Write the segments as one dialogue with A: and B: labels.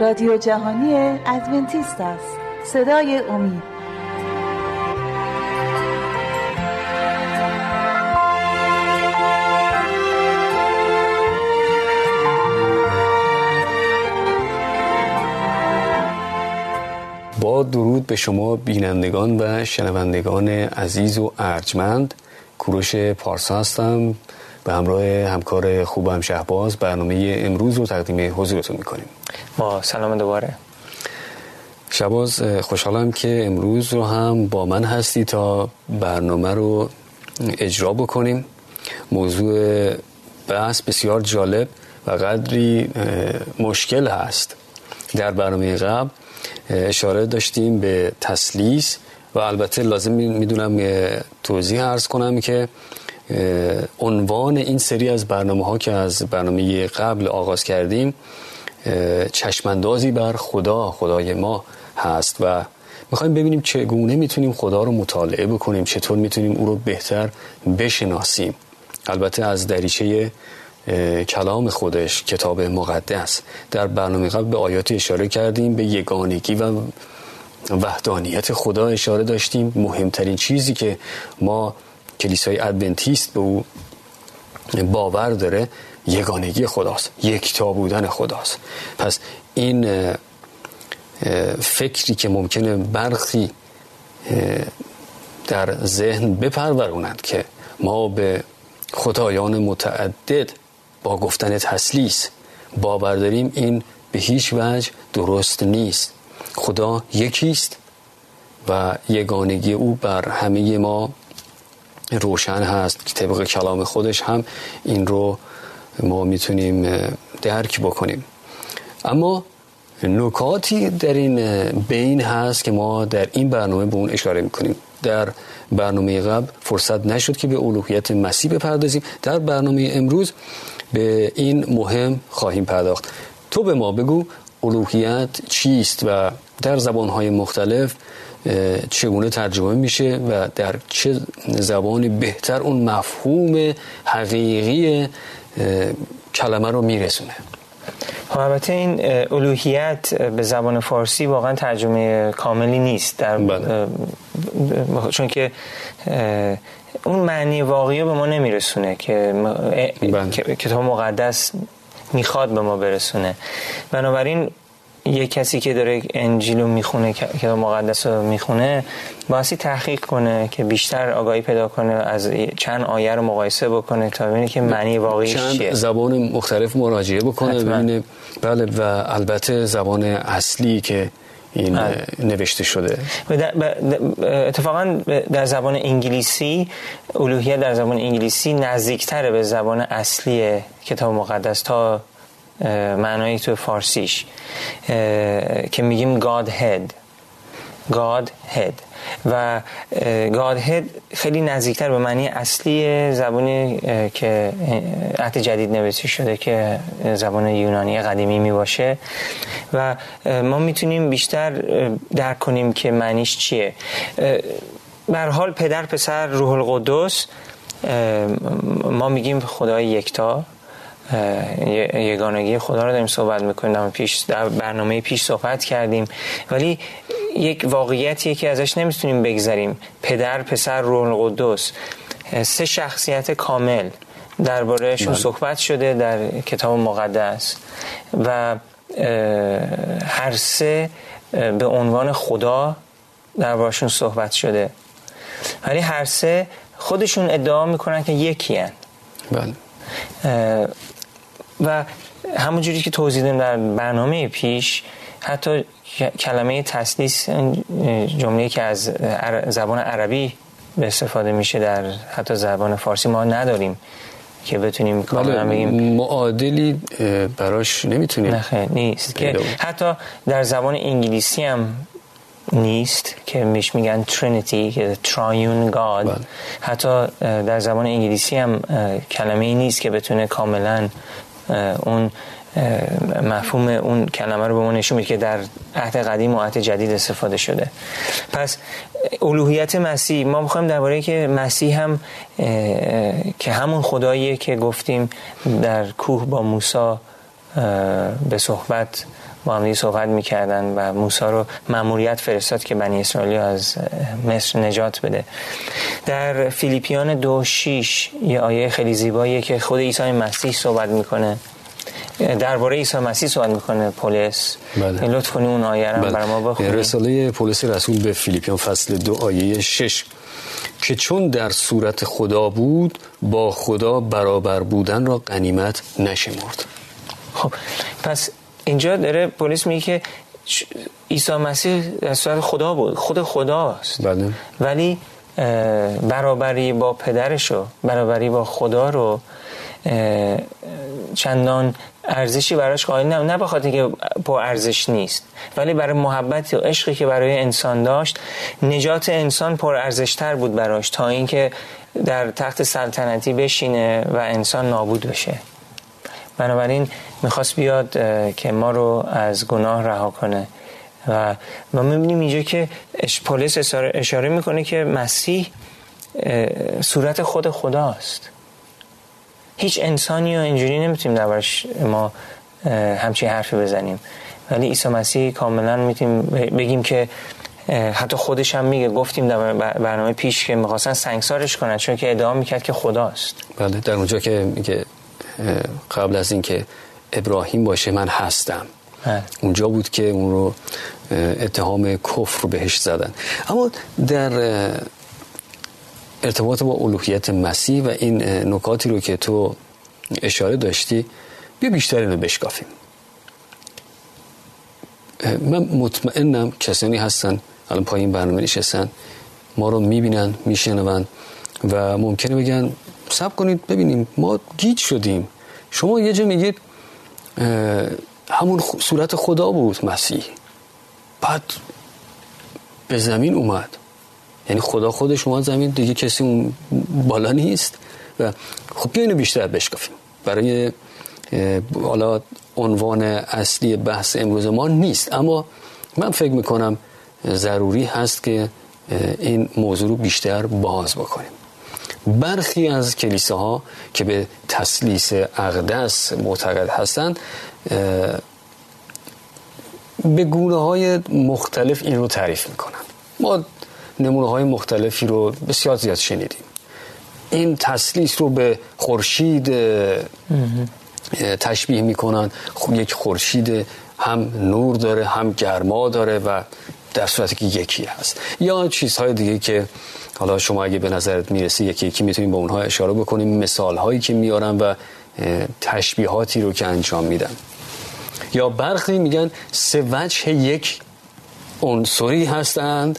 A: رادیو جهانی ادونتیست است. صدای امید.
B: با درود به شما بینندگان و شنوندگان عزیز و ارجمند. کوروش پارسا هستم به همراه همکار خوبم شهباز برنامه امروز رو تقدیم حضورتون می‌کنیم.
C: با سلام دوباره.
B: شباز خوشحالم که امروز رو هم با من هستی تا برنامه رو اجرا بکنیم. موضوع بحث بسیار جالب و قدری مشکل هست. در برنامه قبل اشاره داشتیم به تسلیس و البته لازم می‌دونم توضیح ارز کنم که عنوان این سری از برنامه ها که از برنامه قبل آغاز کردیم چشمندازی بر خدا خدای ما هست و می‌خوایم ببینیم چگونه می‌تونیم خدا رو مطالعه بکنیم چطور می‌تونیم او رو بهتر بشناسیم. البته از دریچه کلام خودش کتاب مقدس در برنامه قبل به آیات اشاره کردیم به یگانگی و وحدانیت خدا اشاره داشتیم. مهمترین چیزی که ما کلیسای ادونتیست به او باور داره یگانگی خداست یکتا بودن خداست. پس این فکری که ممکنه برخی در ذهن بپرورونند که ما به خدایان متعدد با گفتن تسلیس باور داریم این به هیچ وجه درست نیست. خدا یکیست و یگانگی او بر همه ما روشن هست. طبق کلام خودش هم این رو ما می‌تونیم درک بکنیم. اما نکاتی در این بین هست که ما در این برنامه به اون اشاره می‌کنیم. در برنامه قبل فرصت نشد که به الوهیت مسیح بپردازیم. در برنامه امروز به این مهم خواهیم پرداخت. تو به ما بگو الوهیت چیست و در زبانهای مختلف چگونه ترجمه میشه و در چه زبانی بهتر اون مفهوم حقیقی کلمه رو میرسونه
C: خب، البته این الوهیت به زبان فارسی واقعا ترجمه کاملی نیست در بله. چون که اون معنی واقعی به ما نمیرسونه که بله. کتاب مقدس می‌خواد به ما برسونه بنابراین یه کسی که داره انجیل رو می‌خونه کتاب مقدس رو می‌خونه باسی تحقیق کنه که بیشتر آگاهی پیدا کنه از چند آیه رو مقایسه بکنه تا ببینه که معنی واقعی چیه.
B: زبان مختلف مراجعه بکنه ببینه. بله و البته زبان اصلی که این بله. نوشته شده.
C: اتفاقا در زبان انگلیسی الوهیت در زبان انگلیسی نزدیکتره به زبان اصلی کتاب مقدس تا معنایی تو فارسیش. که میگیم God head God head و God head خیلی نزدیکتر به معنی اصلی زبانی که عهد جدید نوشته شده که زبان یونانی قدیمی می باشه و ما می‌تونیم بیشتر درک کنیم که معنیش چیه. بر حال پدر پسر روح القدس ما میگیم خدای یکتا. یگانگی خدا رو داریم صحبت می‌کنیم. در, پیش در برنامه پیش صحبت کردیم. ولی یک واقعیتیه که ازش نمی‌تونیم بگذریم پدر پسر روح القدس. سه شخصیت کامل دربارهشون بله. صحبت شده در کتاب مقدس. و هر سه به عنوان خدا دربارشون صحبت شده. ولی هر سه خودشون ادعا می‌کنن که یکی هن. بله. و همونجوری که توضیح دادم در برنامه پیش حتی کلمه تسلیس جمله که از زبان عربی به استفاده میشه در حتی زبان فارسی ما نداریم که بتونیم کاملا بگیم.
B: معادلی براش نمی‌تونیم
C: نه نیست که حتی در زبان انگلیسی هم نیست که میش میگن ترینیتی که ترایون گاد بله. حتی در زبان انگلیسی هم کلمه ای نیست که بتونه کاملا اون مفهوم اون کلمه رو به ما نشون میده که در عهد قدیم و عهد جدید استفاده شده پس الوهیت مسیح ما می‌خوایم درباره که مسیح هم که همون خداییه که گفتیم در کوه با موسی به صحبت با هم صحبت می‌کردن و موسی رو مأموریت فرستاد که بنی اسرائیل از مصر نجات بده. در فیلیپیان دو شیش یه آیه خیلی زیباییه که خود عیسی مسیح صحبت می‌کنه. درباره عیسی مسیح صحبت می‌کنه پولس. بله. لطف کنی اون آیه رو بله. ما بخونیم
B: رساله پولس رسول به فیلیپیان فصل دو آیه شش. که چون در صورت خدا بود با خدا برابر بودن را قنیمت نشمرد.
C: خب پس اینجا داره پلیس میگه که عیسی مسیح در صورت خدا بود. خود خداست.
B: بله.
C: ولی برابری با پدرشو برابری با خدا رو چندان ارزشی براش قائل نه نه بخاطر که با ارزش نیست ولی برای محبت و عشقی که برای انسان داشت نجات انسان پر ارزشتر بود براش تا اینکه در تخت سلطنتی بشینه و انسان نابود بشه. بنابراین می‌خواست بیاد که ما رو از گناه رها کنه. و ما می‌بینیم اینجا که پولیس اشاره می‌کنه که مسیح صورت خود خداست. هیچ انسانی و اینجوری نمی‌تونیم دربارش ما همچین حرفی بزنیم. ولی عیسی مسیح کاملا می‌تونیم بگیم که حتی خودش هم میگه. گفتیم در برنامه پیش که می‌خواستن سنگسارش کنن چون که ادعا می‌کرد که خداست.
B: بله در اونجا که میگه قبل از اینکه ابراهیم باشه من هستم بله. اونجا بود که اون رو اتهام کفر رو بهش زدن اما در ارتباط با الوهیت مسیح و این نکاتی رو که تو اشاره داشتی بیا بیشتر اینو بشکافیم من مطمئنم کسانی هستن الان پایین برنامه نشستن ما رو می‌بینن میشنون و ممکنه بگن سب کنید ببینیم ما گیج شدیم. شما یه جا میگید همون صورت خدا بود مسیح. بعد به زمین اومد. یعنی خدا خودش اومد زمین دیگه کسی اون بالا نیست. و خب اینو بیشتر بشکافیم. برای حالا عنوان اصلی بحث امروز ما نیست. اما من فکر می‌کنم ضروری هست که این موضوع رو بیشتر باز بکنیم. برخی از کلیساها که به تسلیس اقدس معتقد هستند به گونه های مختلف این رو تعریف می‌کنن. ما نمونه های مختلفی رو بسیار زیاد شنیدیم. این تسلیس رو به خورشید تشبیه می‌کنن. خب یک خورشید هم نور داره هم گرما داره و در صورتی که یکی هست. یا چیزهای دیگه که حالا شما اگه به نظرت می‌رسه یکی یکی می‌تونیم به اونها اشاره بکنیم مثال هایی که میارن و تشبیهاتی رو که انجام میدن. یا برخی میگن سه وجه یک عنصری هستند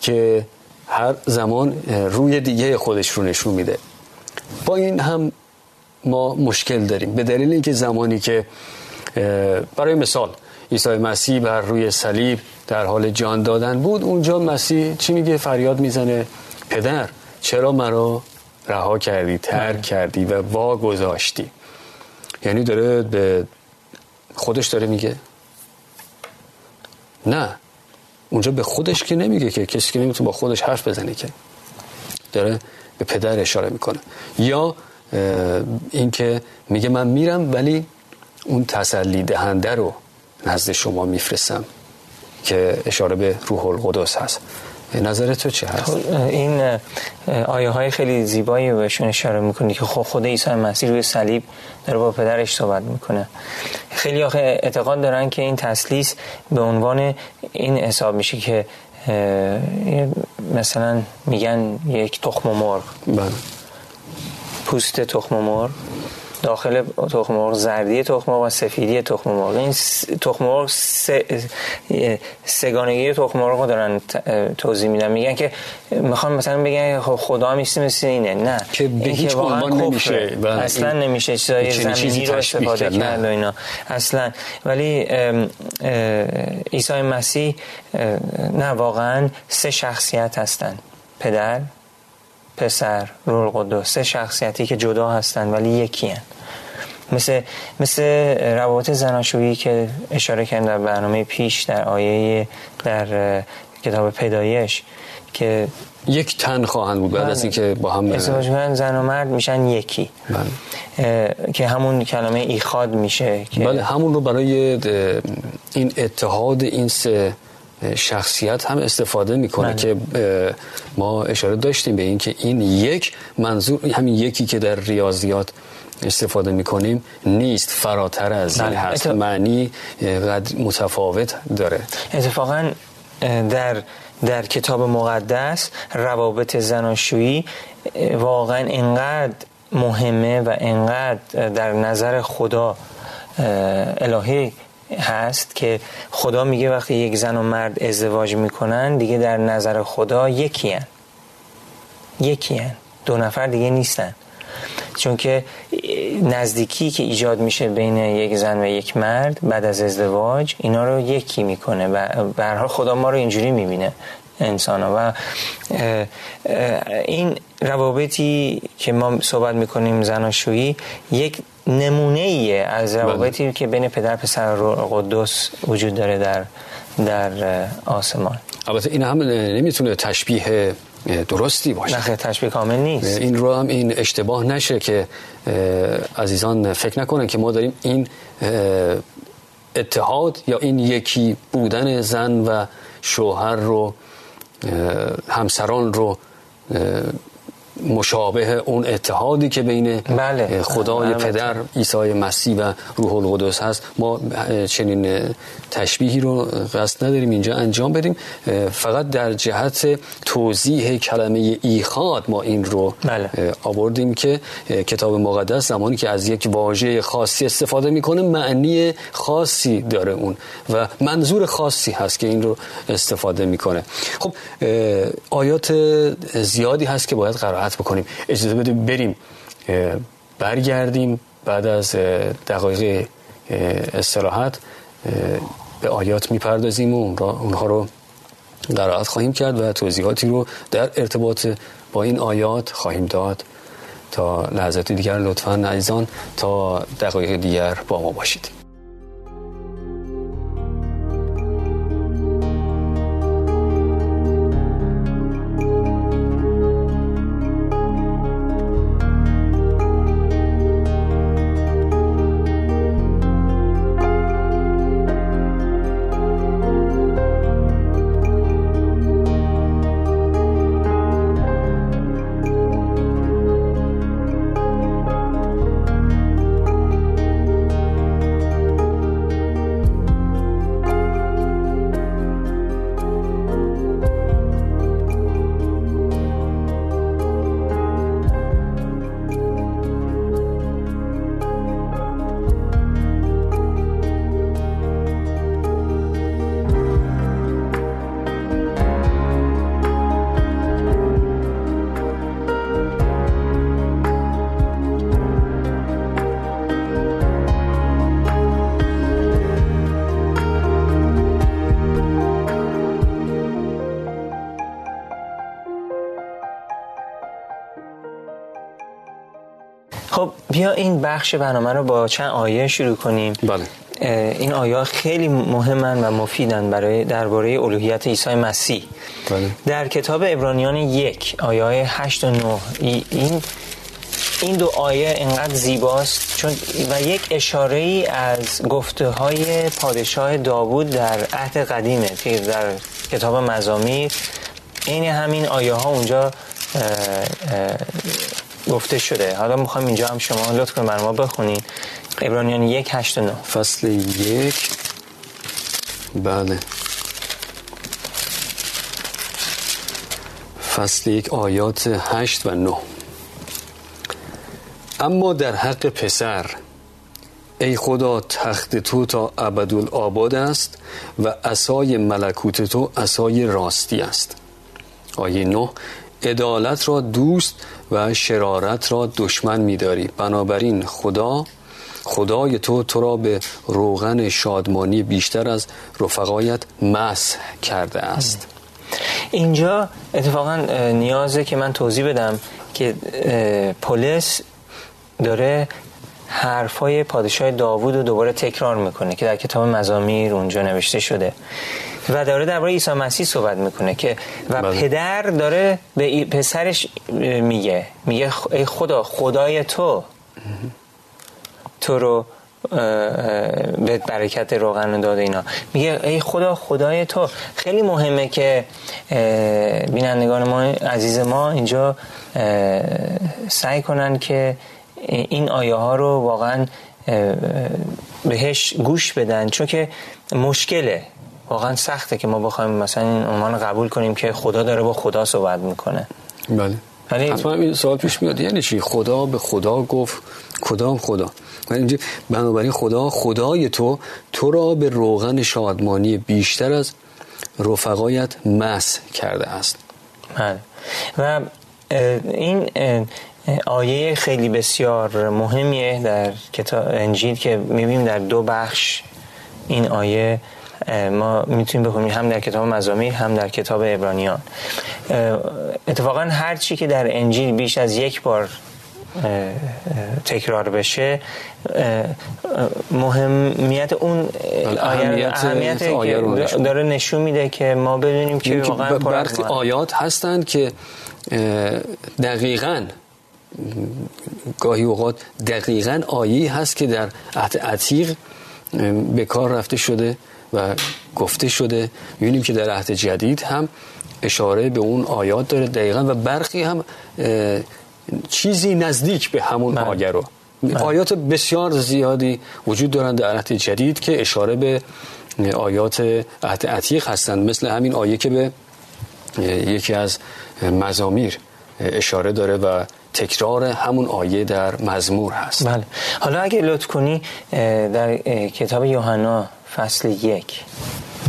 B: که هر زمان روی دیگه خودش رو نشون میده. با این هم ما مشکل داریم. به دلیل اینکه زمانی که برای مثال عیسی مسیح بر روی صلیب در حال جان دادن بود اونجا مسیح چی میگه؟ فریاد می‌زنه. پدر چرا مرا رها کردی ترک. کردی و وا گذاشتی یعنی داره به خودش داره میگه؟ نه. اونجا به خودش که نمیگه که کسی که نمی‌تونه با خودش حرف بزنه که. داره به پدر اشاره می‌کنه. یا اینکه میگه من میرم ولی اون تسلی دهنده رو نزد شما میفرستم که اشاره به روح القدس هست. نظر تو چه هست؟
C: این آیه های خیلی زیبایی بهشون اشاره می‌کنی که خب خود عیسی مسیح روی صلیب داره با پدرش صحبت می‌کنه خیلی آخه اعتقاد دارن که این تسلیس به عنوان این حساب میشه که مثلا میگن یک تخم مرغ
B: بله.
C: پوست تخم مرغ داخل تخم مرغ زردی تخم مرغ و سفیدی تخم مرغ این تخم مرغ سگانگی تخم مرغ رو دارن توضیح میدن. میگن که می‌خوان مثلا بگن خب خدا هم مثل اینه. نه.
B: که به هیچ عنوان نمیشه
C: اصلا نمیشه چیزای زمینی رو استفاده کرد و اینا. اصلا. ولی عیسی مسیح نه واقعا سه شخصیت هستن. پدر پسر رول قدوس سه شخصیتی که جدا هستن ولی یکی هن. مثل, مثل روابط زناشویی که اشاره کردن در برنامه پیش در آیه در کتاب پیدایش که
B: یک تن خواهند بود بعد از بله. اینکه با هم
C: ازدواج زن و مرد میشن یکی بله. که همون کلمه ایخاد میشه که
B: بله همون رو برای این اتحاد این سه شخصیت هم استفاده می‌کنه
C: بله.
B: که ما اشاره داشتیم به این که این یک منظور همین یکی که در ریاضیات استفاده می‌کنیم نیست فراتر از این
C: بله.
B: هست
C: ات-
B: معنی قد متفاوت داره
C: اتفاقا در در کتاب مقدس روابط زناشویی واقعا اینقدر مهمه و اینقدر در نظر خدا الهی هست که خدا میگه وقتی یک زن و مرد ازدواج می‌کنن دیگه در نظر خدا یکی هن. یکی هن. دو نفر دیگه نیستن چون که نزدیکی که ایجاد میشه بین یک زن و یک مرد بعد از ازدواج اینا رو یکی می‌کنه و حال خدا ما رو اینجوری می‌بینه انسان ها و این روابطی که ما صحبت می‌کنیم زناشویی یک نمونه ایه از روابطی که بین پدر پسر و قدس وجود داره در در آسمان.
B: البته این هم نمی‌تونه تشبیه درستی باشه.
C: نخیر تشبیه کامل نیست.
B: این رو هم این اشتباه نشه که عزیزان فکر نکنن که ما داریم این اتحاد یا این یکی بودن زن و شوهر رو همسران رو مشابه اون اتحادی که بین
C: بله.
B: خدای
C: البته.
B: پدر عیسی مسیح و روح القدس هست ما چنین تشبیهی رو قصد نداریم اینجا انجام بدیم فقط در جهت توضیح کلمه ایخاد ما این رو
C: بله.
B: آوردیم که کتاب مقدس زمانی که از یک واژه خاصی استفاده می‌کنه معنی خاصی داره اون و منظور خاصی هست که این رو استفاده می‌کنه خب آیات زیادی هست که باید قرائت بکنیم. اجازه بده بریم برگردیم بعد از دقایق استراحت به آیات می‌پردازیم و اونها رو قرائت خواهیم کرد و توضیحاتی رو در ارتباط با این آیات خواهیم داد. تا لحظات دیگر لطفا عزیزان تا دقایق دیگر با ما باشید.
C: بیا این بخش برنامه رو با چند آیه شروع کنیم.
B: بله.
C: این آیه خیلی مهمن و مفیدن برای درباره الوهیت عیسی مسیح.
B: بله.
C: در کتاب ابرانیان یک آیه 8 و 9 این این دو آیه انقدر زیباست چون و یک اشاره ای از گفته های پادشاه داوود در عهد قدیمه که در کتاب مزامیر. این همین آیه ها اونجا گفته شده. حالا می‌خوام اینجا هم شما لطف کنید بر ما بخونید. عبرانیان یک هشت نه.
B: فصل یک. بله. فصل یک آیات هشت و نه. اما در حق پسر ای خدا تخت تو تا ابدالآباد است و اسای ملکوت تو اسای راستی است. آیه نه عدالت را دوست و شرارت را دشمن می‌داری. بنابراین خدا خدای تو تو را به روغن شادمانی بیشتر از رفقایت مسح کرده است.
C: اینجا اتفاقا نیازه که من توضیح بدم که پولس داره حرفای پادشاه داوود رو دوباره تکرار می‌کنه که در کتاب مزامیر اونجا نوشته شده. و داره درباره عیسی مسیح صحبت می‌کنه که و بله. پدر داره به پسرش میگه میگه ای خدا خدای تو. تو رو به برکت روغن داده اینا. میگه ای خدا خدای تو. خیلی مهمه که بینندگان ما عزیز ما اینجا سعی کنن که این آیه ها رو واقعا بهش گوش بدن. چون که مشکله. واقعا سخته که ما بخوایم مثلا این عنوان قبول کنیم که خدا داره با خدا صحبت می‌کنه.
B: بله. ولی حتما این سوال پیش میاد. یعنی چی؟ خدا به خدا گفت کدام خدا؟ اینجا بنابراین خدا خدای تو تو را به روغن شادمانی بیشتر از رفقایت مس کرده است.
C: بله. و این آیه خیلی بسیار مهمیه در کتاب انجیل که می‌بینیم در دو بخش این آیه ما می‌تونیم بخونیم. هم در کتاب مزامیر هم در کتاب ابرانیان اتفاقا هر چی که در انجیل بیش از یک بار تکرار بشه مهمیت اون
B: اهمیت, آیه رو
C: داره نشون میده که ما بدونیم که واقعا
B: برخی آیات هستند که دقیقا گاهی اوقات دقیقا آیی هست که در عهد عتیق به کار رفته شده. و گفته شده می‌بینیم که در عهد جدید هم اشاره به اون آیات داره دقیقا و برخی هم چیزی نزدیک به همون من. بله. آیه رو بله. آیات بسیار زیادی وجود دارند در عهد جدید که اشاره به آیات عهد عتیق هستند مثل همین آیه که به یکی از مزامیر اشاره داره و تکرار همون آیه در مزمور هست
C: بله حالا اگه لطف کنی در کتاب یوحنا فصل یک.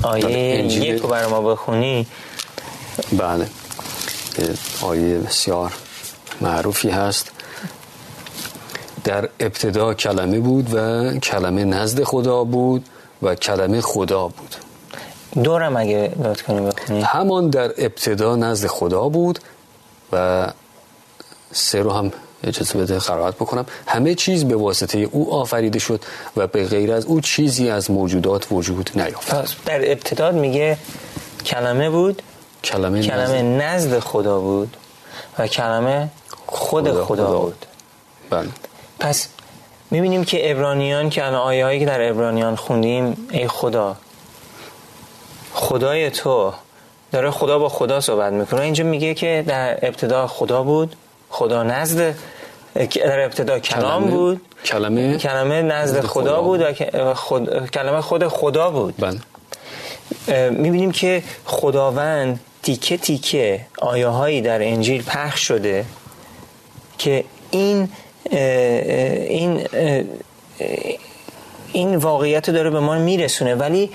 C: آیه یک رو برای ما بخونی.
B: بله. آیه بسیار معروفی هست. در ابتدا کلمه بود و کلمه نزد خدا بود و کلمه خدا بود.
C: دورم اگه لطف کنی بخونی.
B: همان در ابتدا نزد خدا بود و سه رو هم اجازه بده قرائت بکنم. همه چیز به واسطه او آفریده شد و به غیر از او چیزی از موجودات وجود نیافت.
C: در ابتدا میگه کلمه بود
B: کلمه,
C: کلمه نزد. خدا بود و کلمه خود خدا, خدا, بود.
B: بله.
C: پس می‌بینیم که ابرانیان که الان آیه هایی که در ابرانیان خوندیم ای خدا خدای تو داره خدا با خدا صحبت می‌کنه. اینجا میگه که در ابتدا خدا بود. خدا نزد در ابتدا کلام کلمه؟ بود.
B: کلمه؟
C: کلمه نزد خدا, بود و خود کلمه خود خدا بود.
B: بله.
C: می‌بینیم که خداوند تیکه تیکه آیه هایی در انجیل پخش شده که این این این واقعیت داره به ما میرسونه. ولی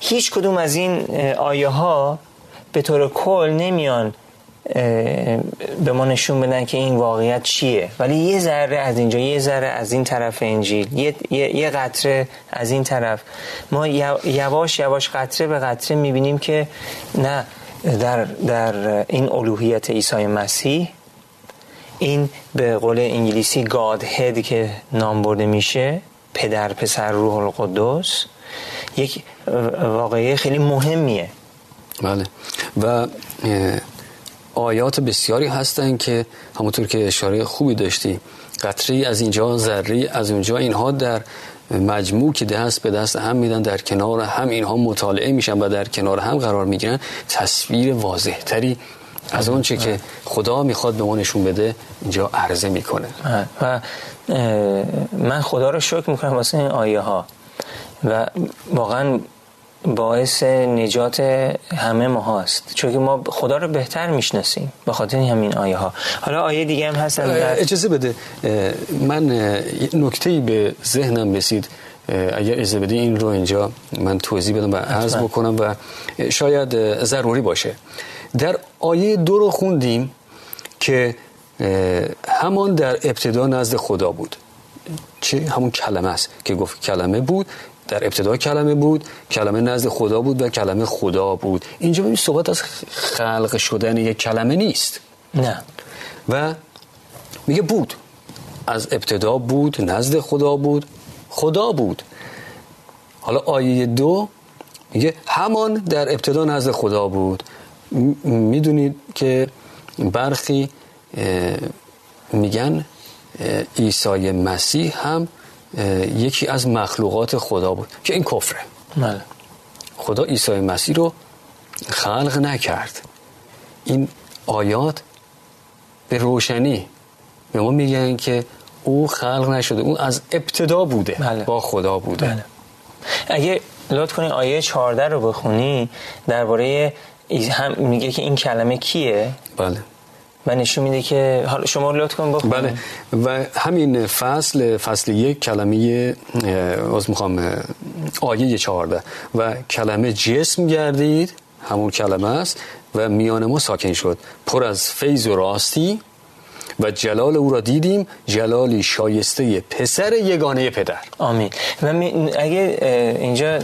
C: هیچ کدوم از این آیه ها به طور کل نمیان به ما نشون بدن که این واقعیت چیه. ولی یه ذره از اینجا یه ذره از این طرف انجیل یه, یه،, قطره از این طرف. ما یواش یواش قطره به قطره می‌بینیم که نه در, در این الوهیت عیسی مسیح این به قول انگلیسی گاد هد که نام برده میشه پدر پسر روح القدس یک واقعی خیلی مهمیه.
B: بله. و آیات بسیاری هستند که همونطور که اشاره خوبی داشتی. قطری از اینجا ذری از اونجا اینها در مجموع که دست به دست هم میدن در کنار هم اینها مطالعه میشن و در کنار هم قرار می‌گیرن. تصویر واضح تری از اون چه که خدا می‌خواد به ما نشون بده اینجا عرضه می‌کنه.
C: و من خدا رو شکر می‌کنم واسه این آیه ها و واقعا باعث نجات همه ما هاست چون ما خدا رو بهتر می‌شناسیم به خاطر همین آیه ها حالا آیه دیگه هم هست
B: اجازه بده. من نکته به ذهنم رسید. اگر اجازه بده این رو اینجا من توضیح بدم و عرض بکنم و شاید ضروری باشه. در آیه دو رو خوندیم که همان در ابتدا نزد خدا بود. چه؟ همون کلمه است که گفت کلمه بود. در ابتدا کلمه بود کلمه نزد خدا بود و کلمه خدا بود. اینجا ببین صحبت از خلق شدن یک کلمه نیست.
C: نه.
B: و میگه بود. از ابتدا بود نزد خدا بود خدا بود. حالا آیه دو میگه همان در ابتدا نزد خدا بود. می‌دونید که برخی میگن عیسی مسیح هم یکی از مخلوقات خدا بود که این کفره.
C: بله.
B: خدا عیسی مسیح رو خلق نکرد. این آیات به روشنی به ما میگن که او خلق نشده او از ابتدا بوده
C: بله.
B: با خدا بوده.
C: بله. اگه لطف کنی آیه 14 رو بخونی درباره هم میگه که این کلمه کیه؟
B: بله.
C: و نشون میده که حالا شما لطف کن بخونی
B: بله. و همین فصل فصل یک کلمه از می‌خوام آیه 14 و کلمه جسم گردید همون کلمه است و میان ما ساکن شد. پر از فیض و راستی و جلال او را دیدیم جلالی شایسته پسر یگانه پدر.
C: آمین. و می- اگه اینجا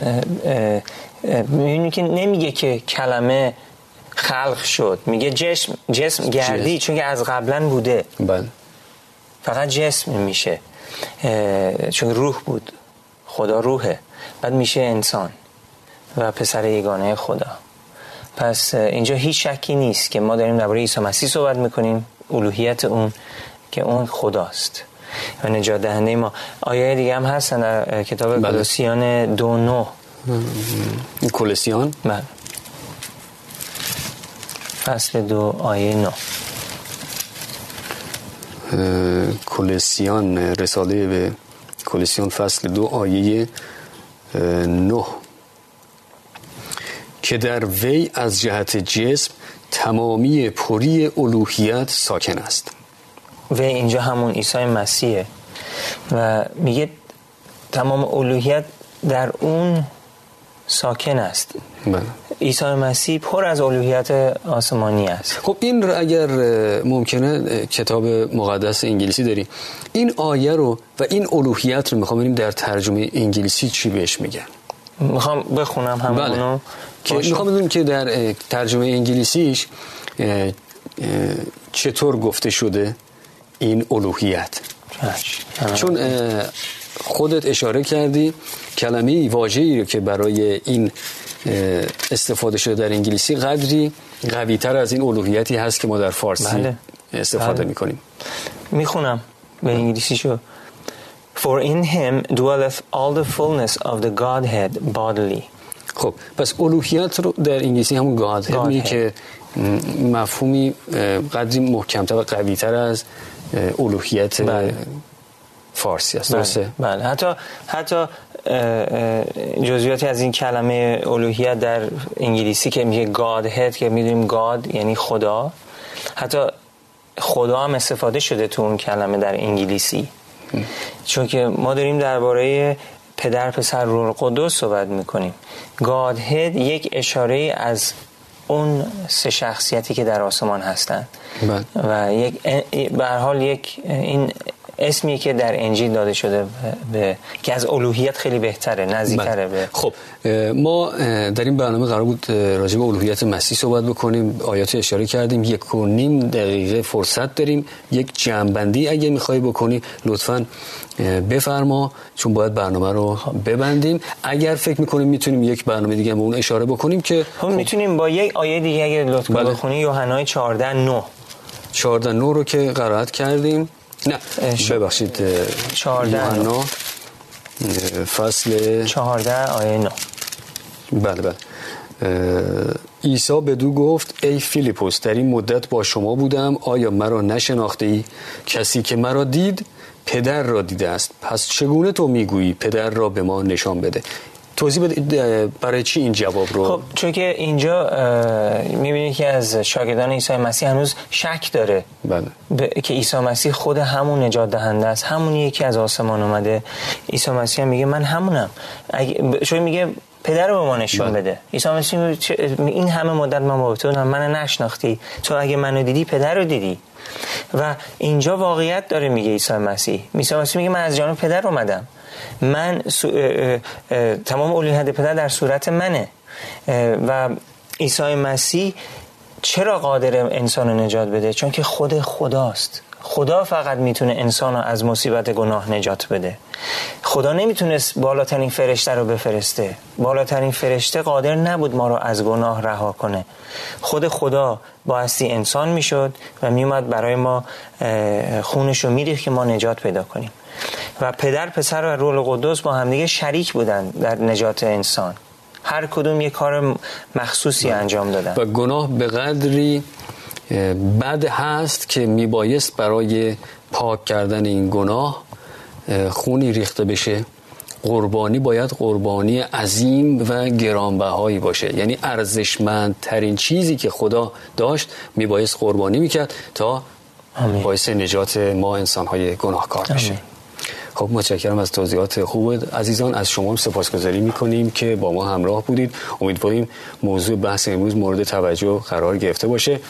C: می‌بینی که نمیگه که کلمه خلق شد. میگه جسم جسم گردی چون که از قبلا بوده.
B: بله.
C: فقط جسم میشه. چون روح بود. خدا روحه. بعد میشه انسان و پسر یگانه خدا. پس اینجا هیچ شکی نیست که ما داریم درباره عیسی مسیح صحبت می‌کنیم. الوهیت اون که اون خداست. و نجات دهنده ما. آیه دیگه هم هستن در کتاب
B: بله.
C: کلوسیان دو نو.
B: این کلسیان؟
C: بله. فصل دو آیه نو
B: کلسیان رساله به کلسیان فصل دو آیه نه. که در وی از جهت جسم تمامی پری الوهیت ساکن است.
C: و اینجا همون عیسی مسیحه. و میگه تمام الوهیت در اون ساکن است
B: بله.
C: عیسی مسیح پر از الوهیت آسمانی است
B: خب این رو اگر ممکنه کتاب مقدس انگلیسی داریم این آیه رو و این الوهیت رو می‌خوام ببینیم در ترجمه انگلیسی چی بهش میگن
C: می‌خوام بخونم همونو
B: بله که
C: باشه.
B: می‌خوام بدونیم که در ترجمه انگلیسیش چطور گفته شده این الوهیت. چون خودت اشاره کردی کلمه رو که برای این استفاده شده در انگلیسی قدری قوی تر از این الوهیتی هست که ما در فارسی
C: بله.
B: استفاده
C: بله.
B: می‌کنیم
C: می‌خونم به انگلیسی شو For in him dwelleth all the fullness of the Godhead bodily
B: خب پس الوهیت رو در انگلیسی همون گاد میگه
C: Godhead.
B: که مفهومی قدری محکمتر و قویتر از الوهیت
C: بله.
B: فارسی است.
C: بله,
B: درسته؟
C: بله. حتی حتی جزئیاتی از این کلمه الوهیت در انگلیسی که میگه Godhead که می‌دونیم God یعنی خدا. حتی خدا هم استفاده شده تو اون کلمه در انگلیسی. چون که ما داریم درباره پدر پسر روح القدس صحبت می‌کنیم. Godhead یک اشاره از اون سه شخصیتی که در آسمان هستند
B: بله.
C: و یک به هر حال یک این اسمی که در انجیل داده شده به که از الوهیت خیلی بهتره نزدیکتره به
B: خب ما در این برنامه قرار بود راجع به الوهیت مسیح صحبت بکنیم آیات اشاره کردیم یک و نیم دقیقه فرصت داریم یک جمعبندی اگه می‌خوای بکنی لطفا بفرما چون باید برنامه رو ببندیم. اگر فکر می‌کنیم می‌تونیم یک برنامه دیگه به اون اشاره بکنیم که
C: خب می‌تونیم با یک آیه دیگه اگه لطفا
B: بله.
C: بخونی یوحنای 14 9
B: 14 نو رو که قرائت کردیم. نه. ببخشید اه،
C: 14
B: یوحنا فصل
C: 14 آیه 9
B: بله بله. عیسی بدو گفت ای فیلیپوس در این مدت با شما بودم آیا مرا نشناخته ای کسی که مرا دید پدر را دیده است. پس چگونه تو می‌گویی پدر را به ما نشان بده؟ توضیح بده برای چی این جواب رو؟
C: خب چون که اینجا می‌بینید که از شاگردان عیسی مسیح هنوز شک داره.
B: بله.
C: به- که عیسی مسیح خود همون نجات دهنده است. همونیه که از آسمان اومده. عیسی مسیح هم میگه من همونم. اگه ب- چون میگه پدر رو به ما نشون
B: بله.
C: بده. عیسی مسیح این همه مدت من با تو منو نشناختی. تو اگه منو دیدی پدر رو دیدی. و اینجا واقعیت داره میگه عیسی مسیح. عیسی مسیح میگه من از جانب پدر اومدم. من تمام الوهیت پدر در صورت منه. و عیسی مسیح چرا قادر انسان نجات بده؟ چون که خود خداست. خدا فقط می‌تونه انسان رو از مصیبت گناه نجات بده. خدا نمی‌تونست بالاترین فرشته رو بفرسته. بالاترین فرشته قادر نبود ما رو از گناه رها کنه. خود خدا بایستی انسان می‌شد و میومد برای ما خونش رو میریخت که ما نجات پیدا کنیم. و پدر پسر و رول قدس با همدیگه شریک بودن در نجات انسان. هر کدوم یه کار مخصوصی. انجام دادن.
B: و گناه به قدری بد هست که میبایست برای پاک کردن این گناه خونی ریخته بشه. قربانی باید قربانی عظیم و گرانبهایی باشه. یعنی ارزشمندترین چیزی که خدا داشت میبایست قربانی می‌کرد تا باعث نجات ما انسانهای گناهکار بشه. خب متشکرم از توضیحات خوب. عزیزان از شما هم سپاسگزاری می‌کنیم که با ما همراه بودید. امیدواریم موضوع بحث امروز مورد توجه قرار گرفته باشه.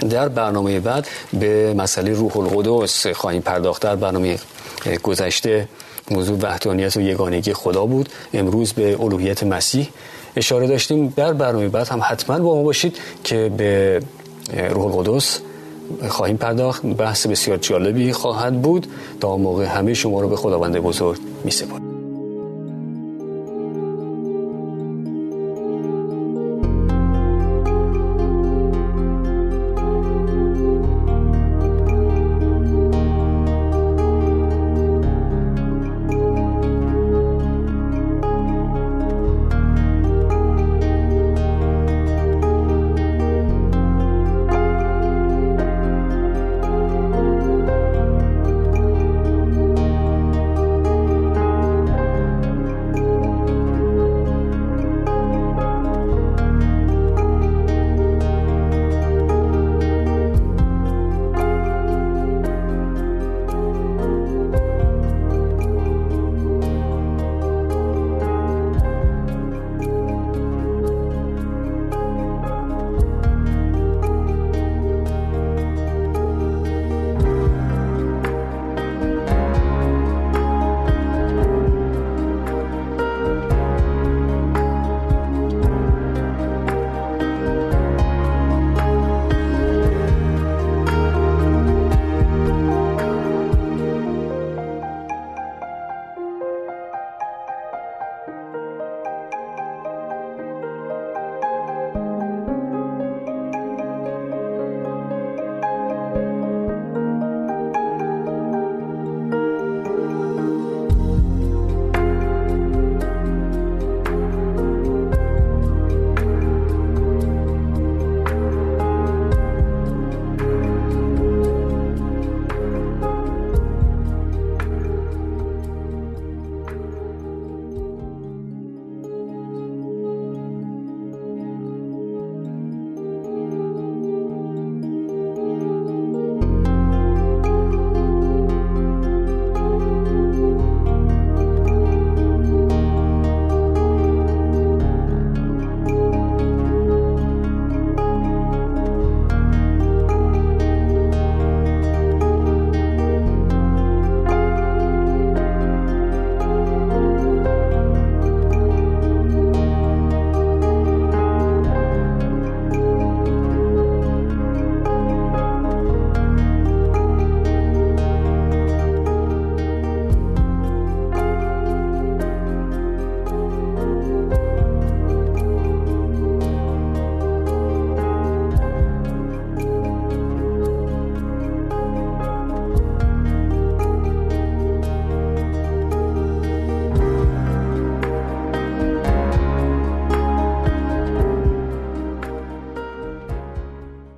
B: در برنامه بعد به مسئله روح القدس خواهیم پرداخت. در برنامه گذشته موضوع وحدانیت و یگانگی خدا بود. امروز به الوهیت مسیح اشاره داشتیم. در برنامه بعد هم حتما با ما باشید که به روح القدس خواهیم پرداخت. بحث بسیار جالبی خواهد بود. تا موقع همه شما رو به خداوند بزرگ می